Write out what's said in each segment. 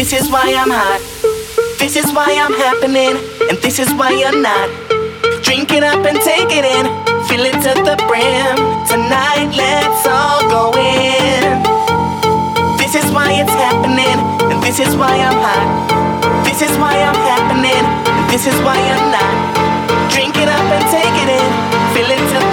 This is why I'm hot. This is why I'm happening. And this is why I'm not. Drink it up and take it in. Fill it to the brim. Tonight, let's all go in. This is why it's happening. And this is why I'm hot. This is why I'm happening. And this is why I'm not. Drink it up and take it in. Fill it to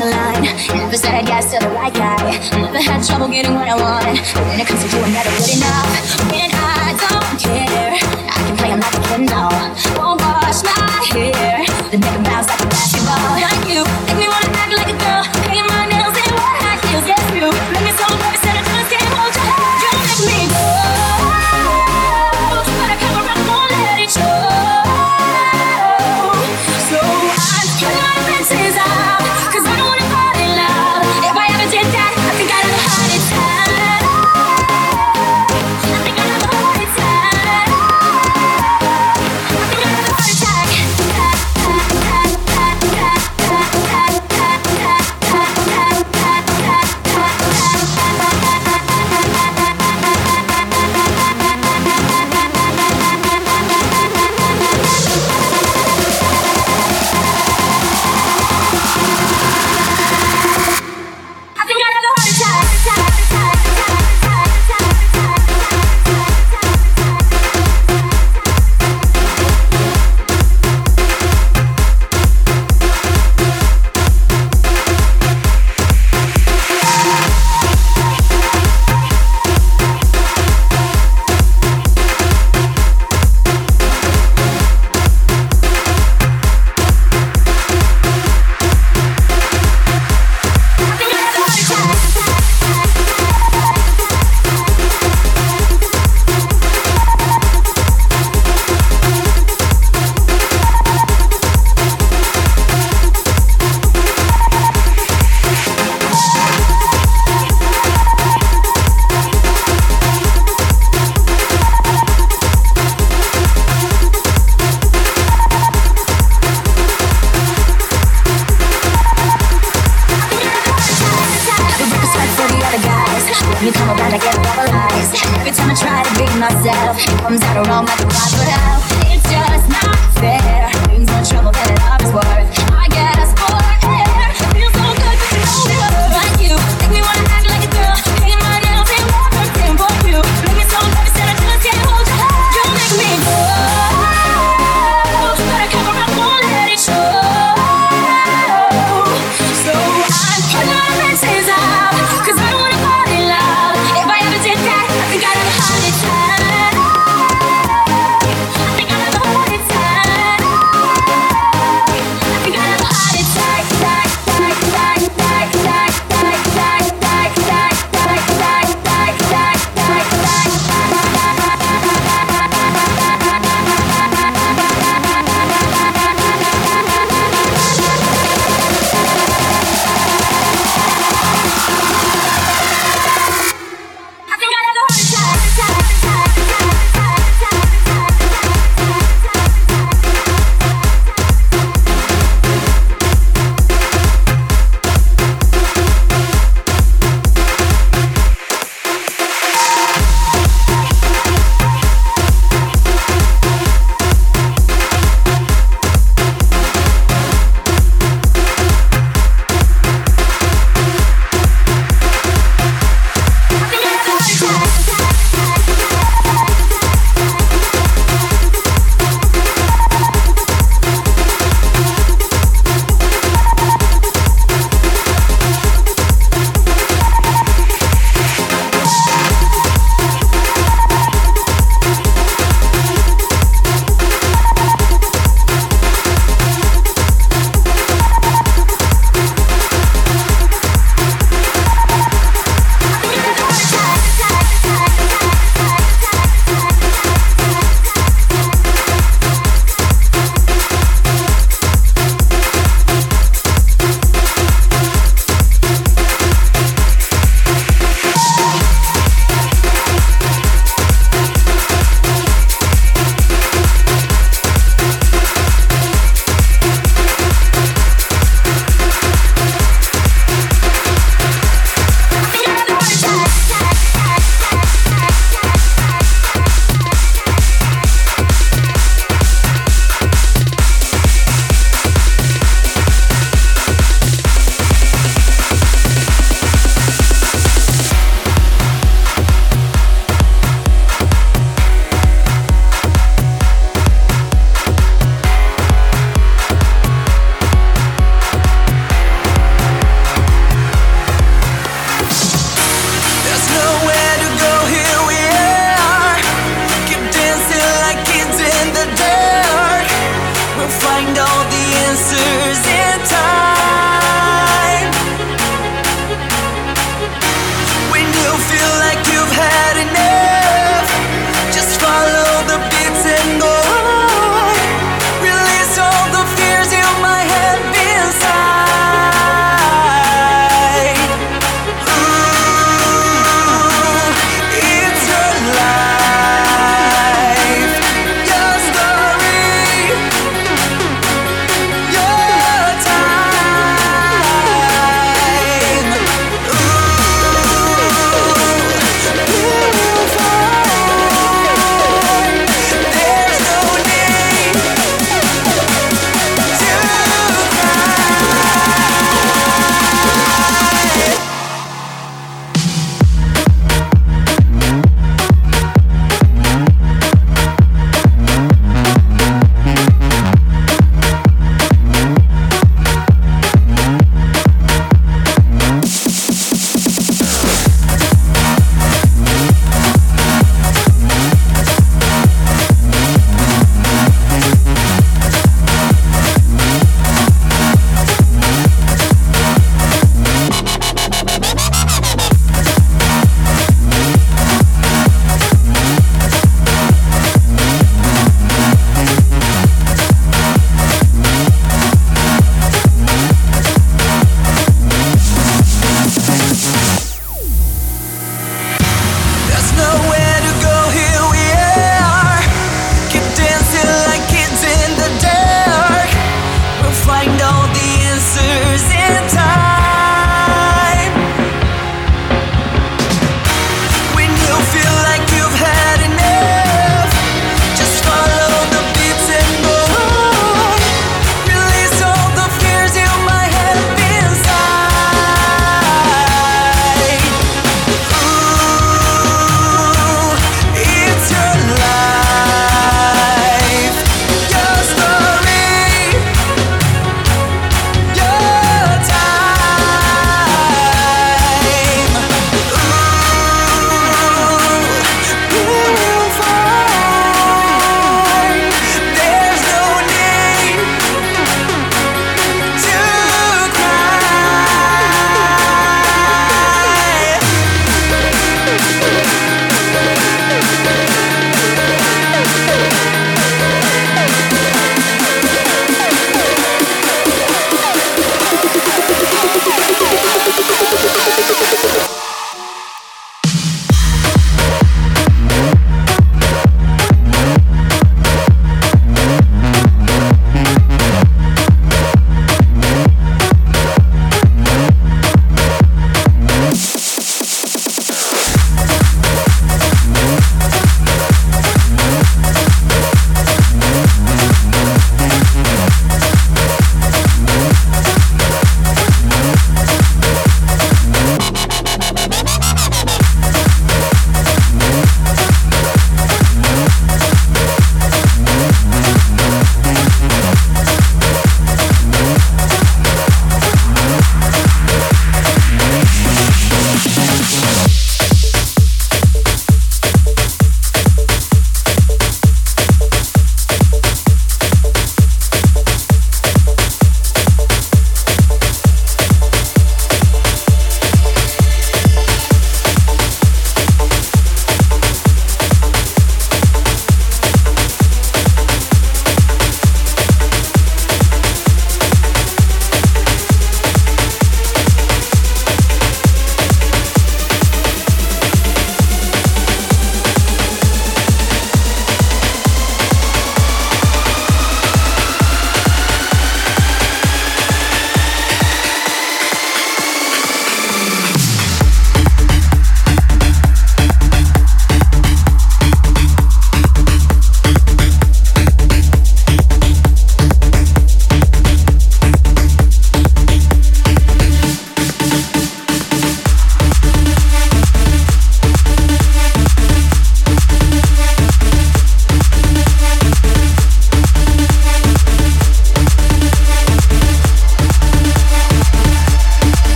the line. Never said I guess to the right guy. Never had trouble getting what I wanted. But when it comes to you, I'm never good enough. When I don't care, I can play, I'm a kid now. myself. It comes out wrong my a but hell, it's just not fair.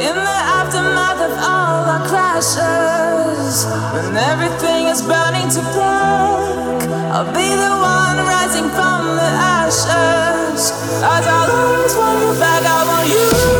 In the aftermath of all our crashes, when everything is burning to black, I'll be the one rising from the ashes. As I always want you back, I want you.